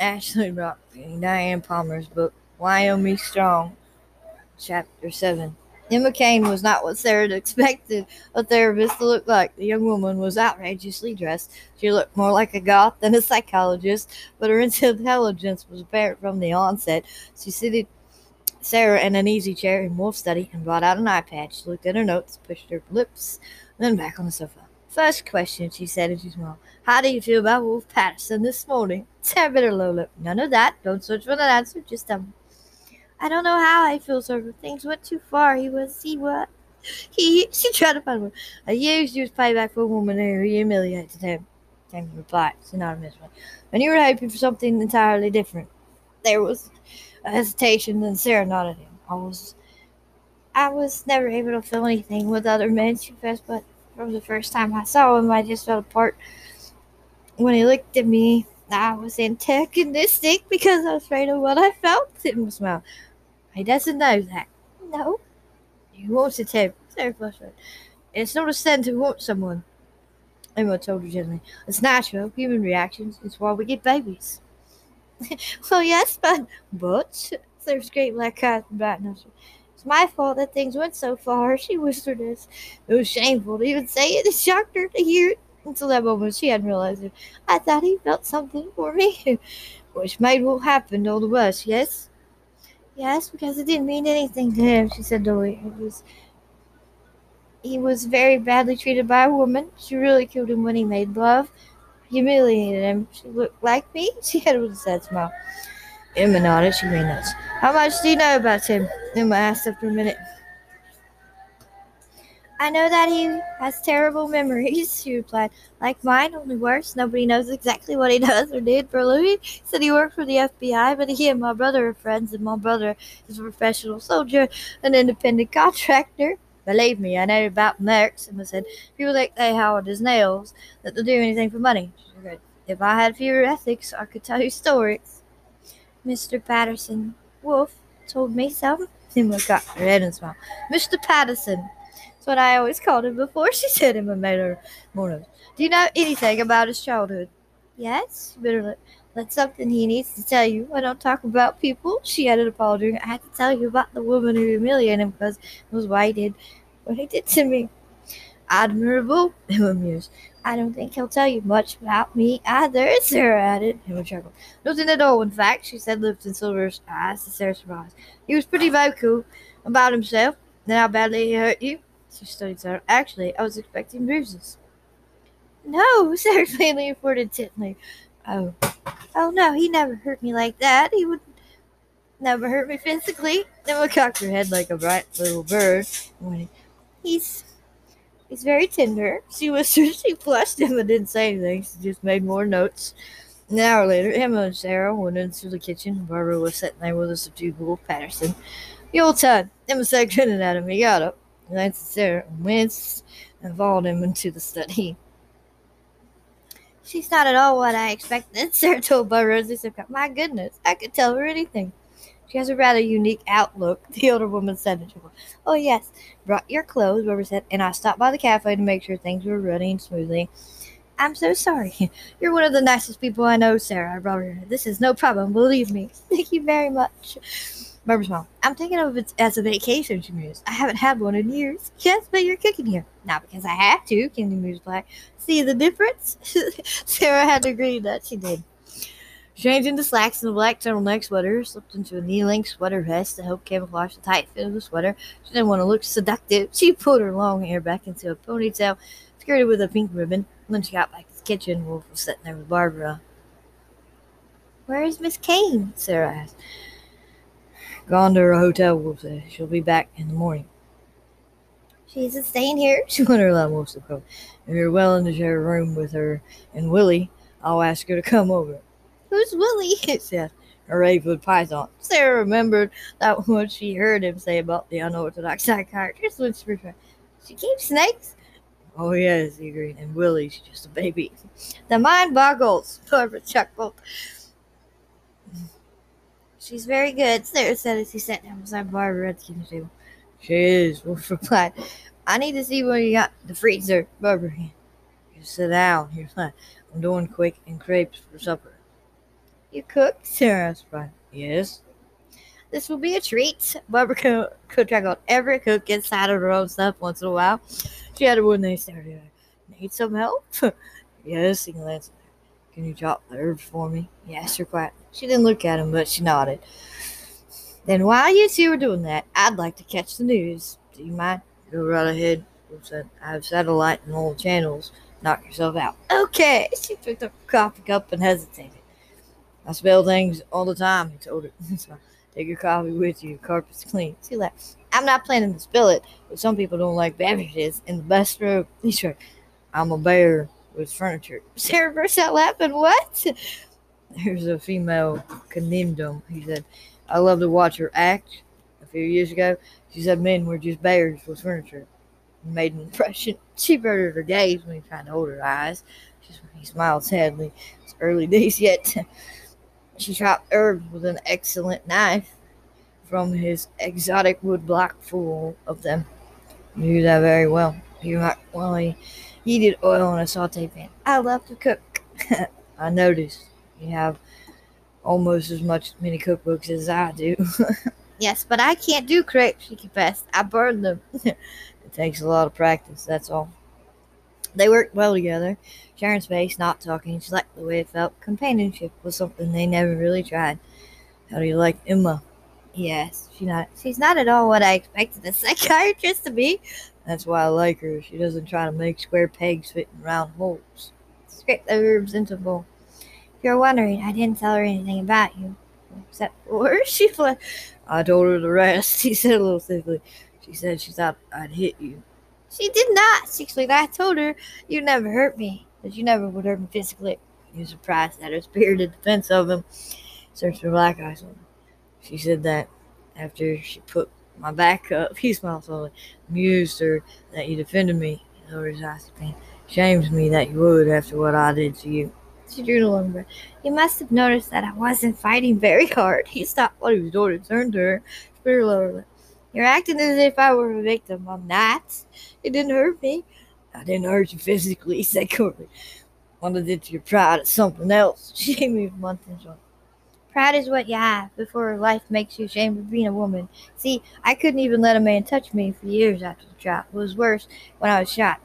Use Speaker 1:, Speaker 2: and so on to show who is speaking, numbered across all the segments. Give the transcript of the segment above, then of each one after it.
Speaker 1: Ashley brought Diana Palmer's book, Wyoming Strong, Chapter 7. Emma Cain was not what Sarah had expected a therapist to look like. The young woman was outrageously dressed. She looked more like a goth than a psychologist, but her intelligence was apparent from the onset. She seated Sarah in an easy chair in Wolf's study and brought out an iPad. She looked at her notes, pushed her lips, then back on the sofa. First question, she said as she smiled. How do you feel about Wolf Patterson this morning? Sarah bit her low. None of that. Don't search for an answer. Just tell me. I don't know how I feel, sir. Things went too far. He was, he what? he, she tried to find one. I used you as payback for a woman who humiliated him. Came reply, synonymous one. When you were hoping for something entirely different, there was a hesitation, then Sarah nodded him. I was, I was never able to feel anything with other men, she confessed, but from the first time I saw him, I just felt apart. When he looked at me, I was antagonistic because I was afraid of what I felt. Tim smiled. He doesn't know that. No. You wanted him. Sarah flushed. It's not a sin to want someone. Emma told her gently. It's natural, human reactions. It's why we get babies. well, yes, but but Sarah's great black eyes and bright nostrils. It's my fault that things went so far, she whispered as it was shameful to even say it. It shocked her to hear it. Until that moment, she hadn't realized it. I thought he felt something for me, which made what happened all the worse, yes? Yes, because it didn't mean anything to him, she said dully. It was he was very badly treated by a woman. She really killed him when he made love. Humiliated him. She looked like me. She had a sad smile. Emma nodded. She made notes. How much do you know about him? Emma asked after a minute. I know that he has terrible memories, she replied. Like mine, only worse. Nobody knows exactly what he does or did for living. He said he worked for the FBI, but he and my brother are friends, and my brother is a professional soldier, an independent contractor. Believe me, I know about mercs. Emma said, people think they hard as nails, that they'll do anything for money. If I had fewer ethics, I could tell you stories. Mr. Patterson Wolf told me so. Emma got head and smiled. Mr. Patterson, that's what I always called him before she said him and made her more. Do you know anything about his childhood? Yes, bitterly. That's something he needs to tell you. I don't talk about people, she added, apologizing. I had to tell you about the woman who humiliated him because it was why he did what he did to me. Admirable, Emma mused. I don't think he'll tell you much about me either, Sarah added. Emma chuckled. Nothing at all, in fact, she said, lifting Silver's eyes to Sarah's surprise. He was pretty vocal about himself and how badly he hurt you. She studied Sarah. Actually, I was expecting bruises. No, Sarah plainly reported intently. Oh. Oh no, he never hurt me like that. He would never hurt me physically. Then Emma cocked her head like a bright little bird. He's he's very tender. She whispered. She flushed him Emma didn't say anything. She just made more notes. An hour later, Emma and Sarah went into the kitchen. Barbara was sitting there with a subdued Wolf Patterson. The old time. Emma said, grinning at him. He got up glanced at Sarah, and winced, and followed him into the study. She's not at all what I expected, Sarah told Barbara Bud Rosie. My goodness, I could tell her anything. She has a rather unique outlook, the older woman said. Oh, yes, brought your clothes, Barbara said, and I stopped by the cafe to make sure things were running smoothly. I'm so sorry. You're one of the nicest people I know, Sarah. Her. This is no problem, believe me. Thank you very much. Barbara smiled. I'm thinking of it as a vacation, she mused. I haven't had one in years. Yes, but you're cooking here. Not because I have to, Candy mused back. See the difference? Sarah had to agree that she did. Changed into slacks and a black turtleneck sweater, slipped into a knee-length sweater vest to help camouflage the tight fit of the sweater. She didn't want to look seductive. She pulled her long hair back into a ponytail, skirted with a pink ribbon. When she got back to the kitchen, Wolf was sitting there with Barbara. Where is Miss Cain? Sarah asked. Gone to her hotel, Wolf said. She'll be back in the morning. She isn't staying here? She went her Wolf said. If you're willing to share a room with her and Willie, I'll ask her to come over. Who's Willie? It said. A Raven python. Sarah remembered that what she heard him say about the unorthodox psychiatrist She keeps snakes? Oh, yes, he agreed. And Willie's just a baby. The mind boggles, Barbara chuckled. She's very good, Sarah said as he sat down beside Barbara at the kitchen table. She is, Wolf replied. I need to see what you got in the freezer, Barbara. You sit down, he replied. I'm doing quick and crepes for supper. You cook? Sarah asked Yes. This will be a treat. Barbara co- could on every cook inside of her own stuff once in a while. She had when they started. Need some help? yes, he glanced Can you chop the herbs for me? He asked her quietly. She didn't look at him, but she nodded. Then while you two are doing that, I'd like to catch the news. Do you mind? Go right ahead. I have satellite and all channels. Knock yourself out. Okay. She picked up a coffee cup and hesitated. I spell things all the time, he told her. Take your coffee with you. Carpet's clean. See that? I'm not planning to spill it, but some people don't like beverages in the best room. He's right. I'm a bear with furniture. Sarah burst out laughing. What? There's a female conundrum. He said, I love to watch her act. A few years ago, she said men were just bears with furniture. It made an impression. She averted her gaze when he tried to hold her eyes. He smiled sadly. It's early days yet. She chopped herbs with an excellent knife from his exotic wood block full of them. He knew that very well. He while he heated oil in a saute pan. I love to cook. I noticed you have almost as much many cookbooks as I do. yes, but I can't do crepes, she confessed. I burned them. it takes a lot of practice, that's all. They worked well together. Sharon's face, not talking, she liked the way it felt. Companionship was something they never really tried. How do you like Emma? Yes, she not. She's not at all what I expected a psychiatrist to be. That's why I like her. She doesn't try to make square pegs fit in round holes. Scrape the herbs into bowl. If you're wondering, I didn't tell her anything about you. Except for she fled. I told her the rest, he said a little thickly. She said she thought I'd hit you. She did not. Secretly, I told her you never hurt me, that you never would hurt me physically. He was surprised at her spirited defense of him. Searched her black eyes on him. She said that after she put my back up, he smiled slowly, amused her that you defended me. He lowered his eyes to pain. Shames me that you would after what I did to you. She drew a long breath. You must have noticed that I wasn't fighting very hard. He stopped what he was doing and turned to her, spirit lower. You're acting as if I were a victim. I'm not. It didn't hurt me. I didn't hurt you physically, said Corbin. What I did to your pride is something else. She moved one thing. Pride is what you have before life makes you ashamed of being a woman. See, I couldn't even let a man touch me for years after the shot. It was worse when I was shot.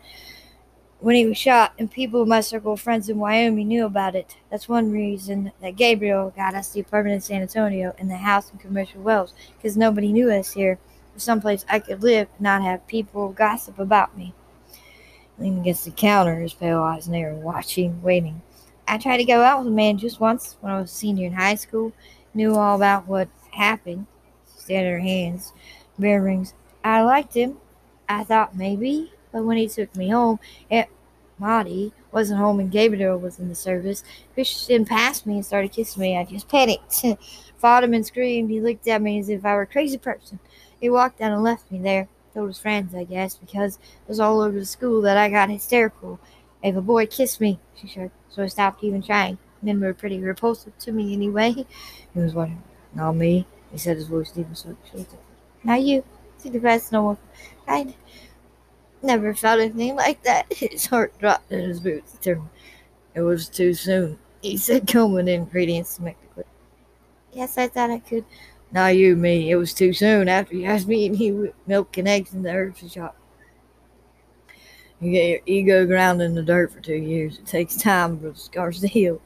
Speaker 1: When he was shot, and people in my circle of friends in Wyoming knew about it. That's one reason that Gabriel got us the apartment in San Antonio and the house in Comanche Wells, because nobody knew us here someplace I could live and not have people gossip about me. Leaning against the counter, his pale eyes narrow, watching, waiting. I tried to go out with a man just once when I was a senior in high school. Knew all about what happened. At her hands, bear rings. I liked him. I thought maybe, but when he took me home, Aunt Maudie wasn't home and Gabriel was in the service. Christian passed me and started kissing me. I just panicked, fought him and screamed. He looked at me as if I were a crazy person. He walked out and left me there. Told his friends, I guess, because it was all over the school that I got hysterical. If a boy kissed me, she said, so I stopped even trying. Men were pretty repulsive to me anyway. He was wondering, not me, he said, his voice deep and so Now you, see the best no one. I never felt anything like that. His heart dropped in his boots. It was too soon, he said, combing ingredients to make the quick. Yes, I thought I could now you, me. It was too soon after you asked me to eat milk and eggs in the herb shop. You get your ego ground in the dirt for two years. It takes time for the scars to heal.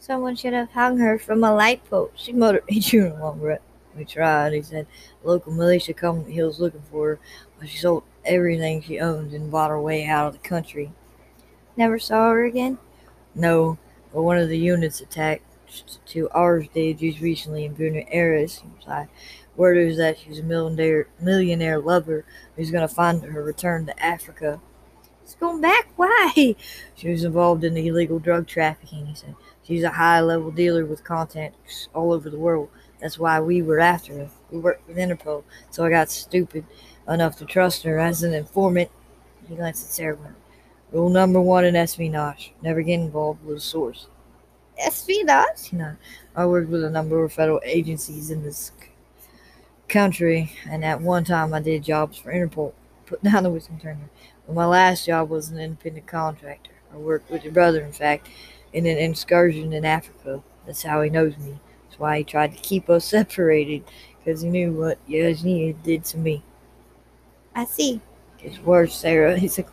Speaker 1: Someone should have hung her from a light post. She muttered, he drew a long breath. We tried, he said. Local militia come to the hills looking for her, but she sold everything she owned and bought her way out of the country. Never saw her again? No, but one of the units attacked to our stages recently in Buenos Aires. Like, word is that she's a millionaire, millionaire lover who's going to find her return to Africa. She's going back? Why? She was involved in the illegal drug trafficking, he said. She's a high level dealer with contacts all over the world. That's why we were after her. We worked with Interpol, so I got stupid enough to trust her as an informant. He glanced at Sarah. Rule number one in espionage never get involved with a source. Espionage? You know, I worked with a number of federal agencies in this country, and at one time I did jobs for Interpol. Put down the wisdom turner. But my last job was an independent contractor. I worked with your brother, in fact, in an excursion in Africa. That's how he knows me. That's why he tried to keep us separated, because he knew what Yasnia did to me.
Speaker 2: I see.
Speaker 1: It's worse, Sarah. He said,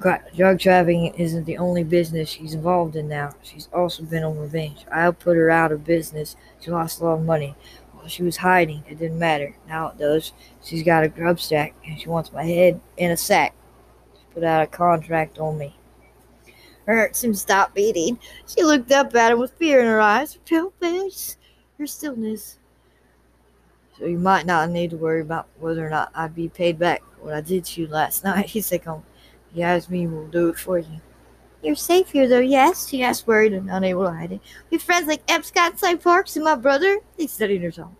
Speaker 1: Drug trafficking isn't the only business she's involved in now. She's also been on revenge. I put her out of business. She lost a lot of money. While she was hiding, it didn't matter. Now it does. She's got a grub stack, and she wants my head in a sack. She put out a contract on me.
Speaker 2: Her heart seemed to stop beating. She looked up at him with fear in her eyes, her pale face, her stillness.
Speaker 1: So you might not need to worry about whether or not I'd be paid back for what I did to you last night. He said. Yasmin will do it for you.
Speaker 2: You're safe here, though, yes? She asked, worried and unable to hide it. We have friends like Eb Scott, Cy Parks, and my brother.
Speaker 1: He studied her tongue.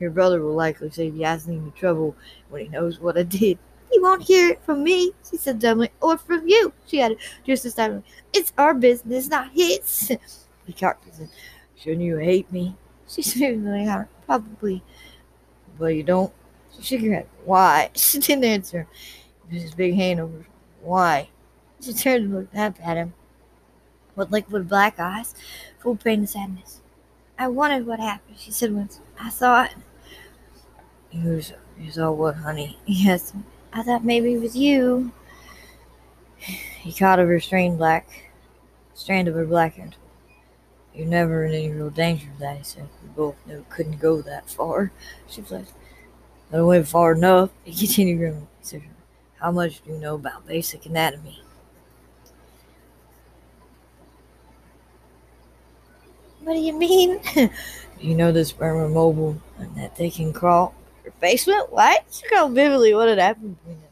Speaker 1: Your brother will likely save Yasmin the trouble when he knows what I did.
Speaker 2: He won't hear it from me, she said dumbly, or from you, she added, just as time. It's our business, not his.
Speaker 1: he cocked his head. Shouldn't you hate me?
Speaker 2: She smoothly heart. Probably.
Speaker 1: But you don't? She shook her head. Why? She didn't answer. his big hand over why?
Speaker 2: She turned and looked up at him with liquid black eyes, full of pain and sadness. I wanted what happened, she said once. I thought.
Speaker 1: You, you saw what, honey?
Speaker 2: Yes. I thought maybe it was you.
Speaker 1: He caught of her strained black, strand of her black hair. You're never in any real danger of that, he said. We both knew it couldn't go that far. She flashed. But it went far enough. He continued grimly. How much do you know about basic anatomy?
Speaker 2: What do you mean?
Speaker 1: do you know the sperm are mobile and that they can crawl?
Speaker 2: Your basement? What? She recalled vividly what had happened between them.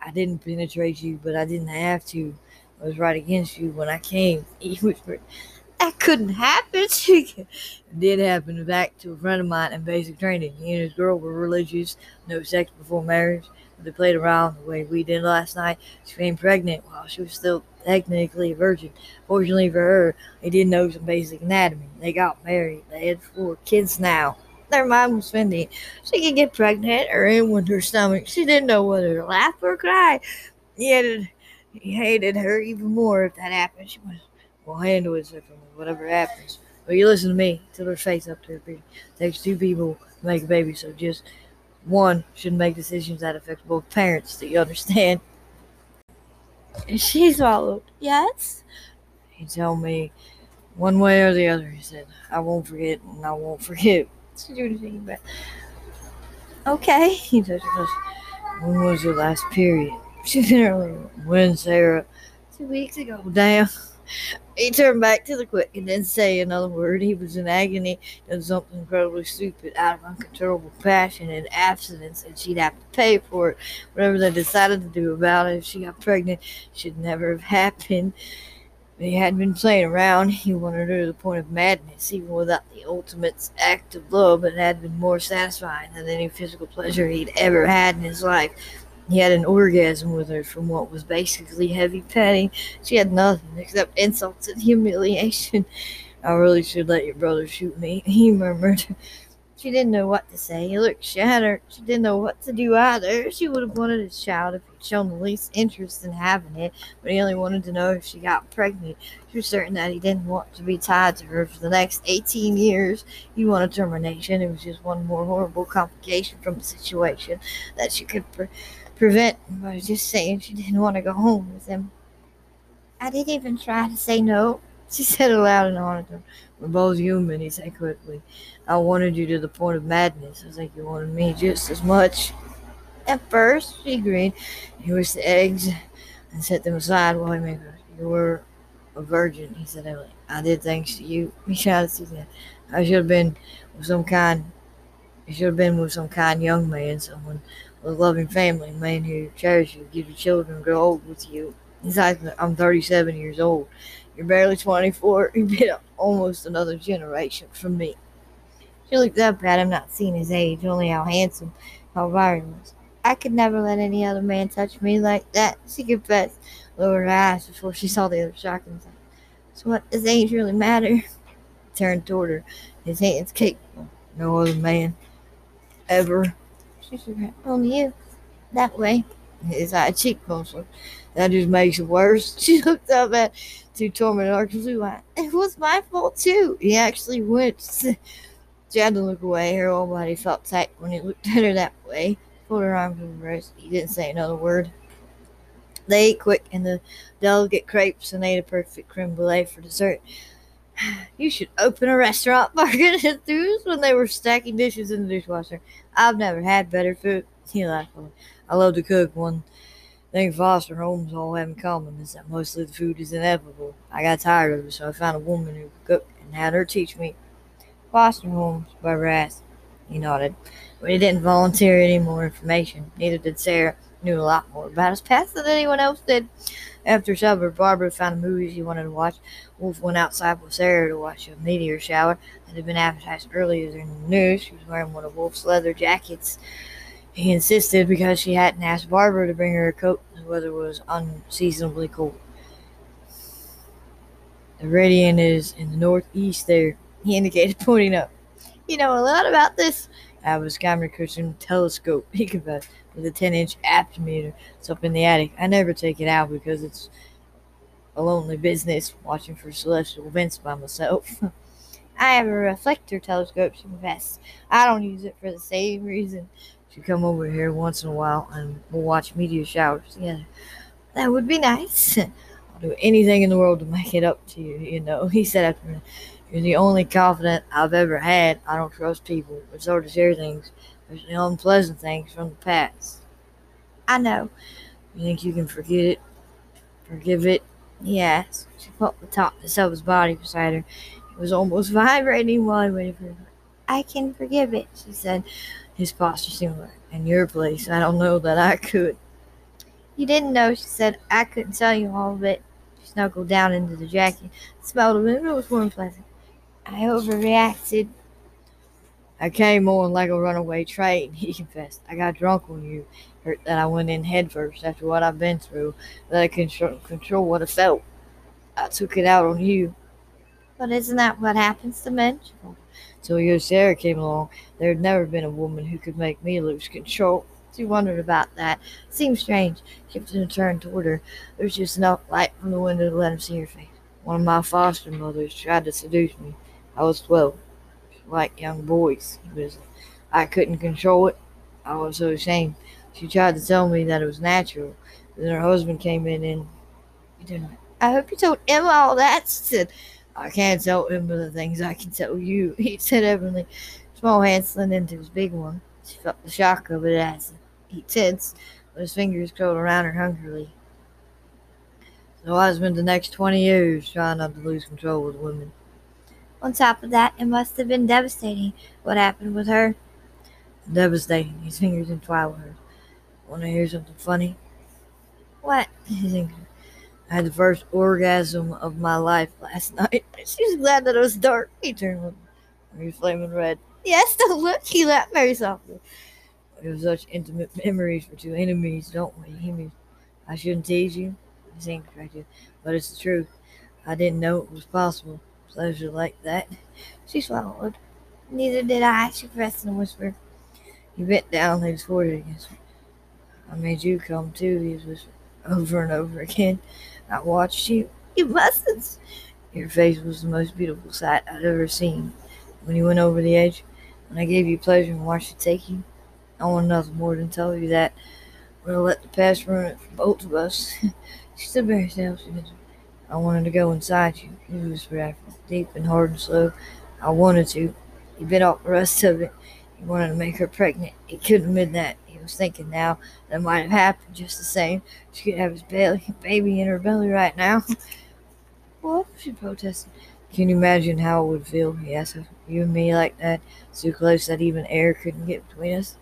Speaker 1: I didn't penetrate you, but I didn't have to. I was right against you when I came. He whispered,
Speaker 2: That couldn't happen.
Speaker 1: it did happen. Back to a friend of mine in basic training. He and his girl were religious, no sex before marriage they played around the way we did last night. She became pregnant while she was still technically a virgin. Fortunately for her, they did know some basic anatomy. They got married. They had four kids now. Their mom was Fendi. She could get pregnant or in with her stomach. She didn't know whether to laugh or cry. He hated, he hated her even more if that happened. She was, we'll handle it differently, whatever happens. But you listen to me, till her face up to her feet. Takes two people to make a baby, so just one should make decisions that affect both parents. Do you understand?
Speaker 2: She swallowed. Yes.
Speaker 1: He told me one way or the other. He said, I won't forget and I won't forget.
Speaker 2: She do anything but Okay.
Speaker 1: He said, When was your last period? She said earlier. When, Sarah?
Speaker 2: Two weeks ago.
Speaker 1: Damn. He turned back to the quick and didn't say another word. He was in agony, done something incredibly stupid out of uncontrollable passion and abstinence, and she'd have to pay for it. Whatever they decided to do about it, if she got pregnant, should never have happened. But he hadn't been playing around. He wanted her to the point of madness, even without the ultimate act of love. It had been more satisfying than any physical pleasure he'd ever had in his life. He had an orgasm with her from what was basically heavy petting. She had nothing except insults and humiliation. I really should let your brother shoot me, he murmured. She didn't know what to say. He looked shattered. She didn't know what to do either. She would have wanted a child if he'd shown the least interest in having it, but he only wanted to know if she got pregnant. She was certain that he didn't want to be tied to her for the next 18 years. He wanted termination. It was just one more horrible complication from the situation that she could pre- prevent him by just saying she didn't want to go home with him.
Speaker 2: I didn't even try to say no,
Speaker 1: she said aloud and honestly. We're both human, he said quickly. I wanted you to the point of madness. I think you wanted me just as much.
Speaker 2: At first, she agreed.
Speaker 1: He wished the eggs and set them aside while he made her. You were a virgin, he said heavily. I did thanks to you. He shouted to that. I should have been with some kind you should have been with some kind young man, someone a loving family, man who cares you, gives you children, grow old with you. Besides, I'm 37 years old. You're barely 24. You've been almost another generation from me.
Speaker 2: She looked up at him, not seeing his age, only how handsome, how was. I could never let any other man touch me like that, she confessed, lowered her eyes before she saw the other shocking. So what does age really matter? He
Speaker 1: turned toward her, his hands capable. No other man. Ever.
Speaker 2: She Only you. That way.
Speaker 1: his high cheekbones. That just makes it worse. She looked up at two and blue. It was my fault too. He actually winced. She had to look away. Her whole body felt tight when he looked at her that way. Pulled her arms over hers. He didn't say another word. They ate quick and the delicate crepes and ate a perfect creme brulee for dessert. You should open a restaurant, Margaret enthused when they were stacking dishes in the dishwasher. I've never had better food. He laughed. I love to cook. One thing foster homes all have in common is that mostly the food is inevitable. I got tired of it, so I found a woman who could cook and had her teach me. Foster homes, Barbara asked. He nodded, but he didn't volunteer any more information. Neither did Sarah. Knew a lot more about his past than anyone else did. After supper, Barbara found a movie she wanted to watch. Wolf went outside with Sarah to watch a meteor shower that had been advertised earlier in the news. She was wearing one of Wolf's leather jackets. He insisted because she hadn't asked Barbara to bring her a coat. The weather was unseasonably cold. The radiant is in the northeast there, he indicated, pointing up. You know a lot about this. I have a Schmidt-Cassegrain telescope, he confessed, with a 10 inch aptometer. It's up in the attic. I never take it out because it's a lonely business watching for celestial events by myself. I have a reflector telescope, she confessed. I don't use it for the same reason. She'd come over here once in a while and we'll watch meteor showers together. That would be nice. I'll do anything in the world to make it up to you, you know, he said after You're the only confidant I've ever had. I don't trust people, but so to share things, especially unpleasant things from the past. I know. You think you can forget it? Forgive it? He asked. She felt the top of his body beside her. It was almost vibrating while he waited for her. I can forgive it, she said. His posture seemed like, in your place, I don't know that I could. You didn't know, she said. I couldn't tell you all of it. She snuggled down into the jacket, smelled of it, it was warm and pleasant. I overreacted. I came on like a runaway train, he confessed. I got drunk on you, hurt that I went in headfirst after what I've been through, that I control, control what I felt. I took it out on you. But isn't that what happens to men? Till your Sarah came along, there had never been a woman who could make me lose control. She wondered about that. It seemed strange. Kipton turned toward her. There was just enough light from the window to let him see her face. One of my foster mothers tried to seduce me. I was twelve. Like young boys. Was, I couldn't control it. I was so ashamed. She tried to tell me that it was natural. Then her husband came in and he didn't. I hope you told Emma all that. She said, I can't tell Emma the things I can tell you. He said evenly. Small hand slid into his big one. She felt the shock of it as he tensed, but his fingers curled around her hungrily. So I spent the next 20 years trying not to lose control with women. On top of that, it must have been devastating what happened with her. Devastating. His fingers entwined with hers. Want to hear something funny? What? His fingers. I had the first orgasm of my life last night. She was glad that it was dark. He turned with me, flaming red. Yes, don't look. He laughed very softly. We have such intimate memories for two enemies, don't we? He means I shouldn't tease you. His hand corrected, but it's the truth. I didn't know it was possible. Pleasure like that. She swallowed. Neither did I, she pressed in a whisper. He bent down, his forehead against me. I made you come too, he whispered over and over again. I watched you. You mustn't. Your face was the most beautiful sight I'd ever seen. When you went over the edge, when I gave you pleasure and watched it take you, I want nothing more than tell you that we'll let the past ruin it for both of us. she stood by herself. She I wanted to go inside you. He after, deep and hard and slow. I wanted to. He bit off the rest of it. He wanted to make her pregnant. He couldn't admit that. He was thinking now that might have happened just the same. She could have his baby in her belly right now. what? She protested. Can you imagine how it would feel? He asked You and me like that, so close that even air couldn't get between us.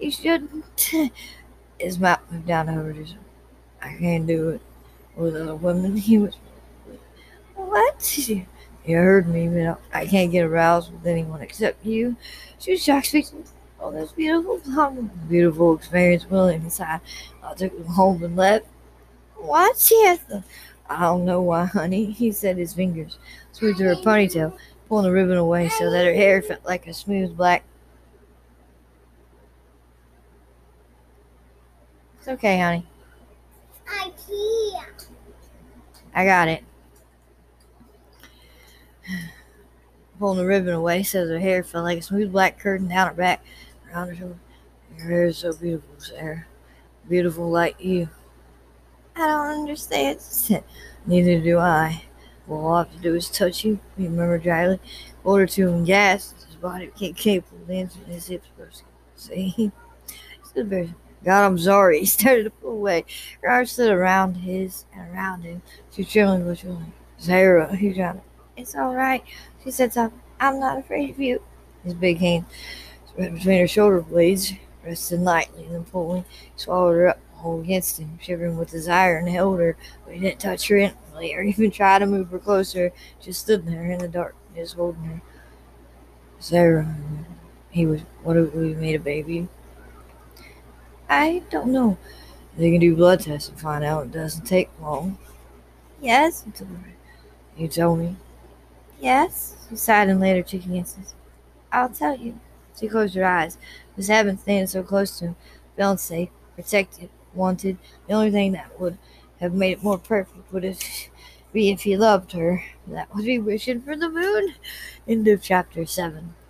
Speaker 1: You shouldn't. His mouth moved down over his. I can't do it with other woman He was. with. What? You heard me, but I can't get aroused with anyone except you. She was shocked, speaking. Oh, that's beautiful. Beautiful experience, William inside. I took him home and left. What? She asked. I don't know why, honey. He said his fingers smoothed her ponytail, pulling the ribbon away so that her hair felt like a smooth black It's okay, honey.
Speaker 2: IKEA.
Speaker 1: I got it. Pulling the ribbon away says her hair felt like a smooth black curtain down her back, around her shoulder. Your hair is so beautiful, Sarah. Beautiful like you.
Speaker 2: I don't understand.
Speaker 1: Neither do I. What all I have to do is touch you, he murmured dryly. Hold her to him, gasped. His body became capable of dancing, his hips. See? Stood very God, I'm sorry. He started to pull away. Her stood around his and around him. She was trembling trembling. Sarah, he tried.
Speaker 2: It's all right, she said something. I'm not afraid of you.
Speaker 1: His big hand spread between her shoulder blades, rested lightly, then pulling, swallowed her up, hold against him, shivering with desire, and held her, but he didn't touch her intimately or even try to move her closer. Just stood there in the darkness, holding her. Sarah, he was. What if we made a baby?
Speaker 2: I don't know.
Speaker 1: They can do blood tests and find out. It doesn't take long.
Speaker 2: Yes,
Speaker 1: You told me.
Speaker 2: yes.
Speaker 1: She sighed and laid her cheek against his.
Speaker 2: I'll tell you.
Speaker 1: She closed her eyes. Miss Evans standing so close to him, feeling safe, protected, wanted. The only thing that would have made it more perfect would have be if he loved her. That would be wishing for the moon. End of chapter seven.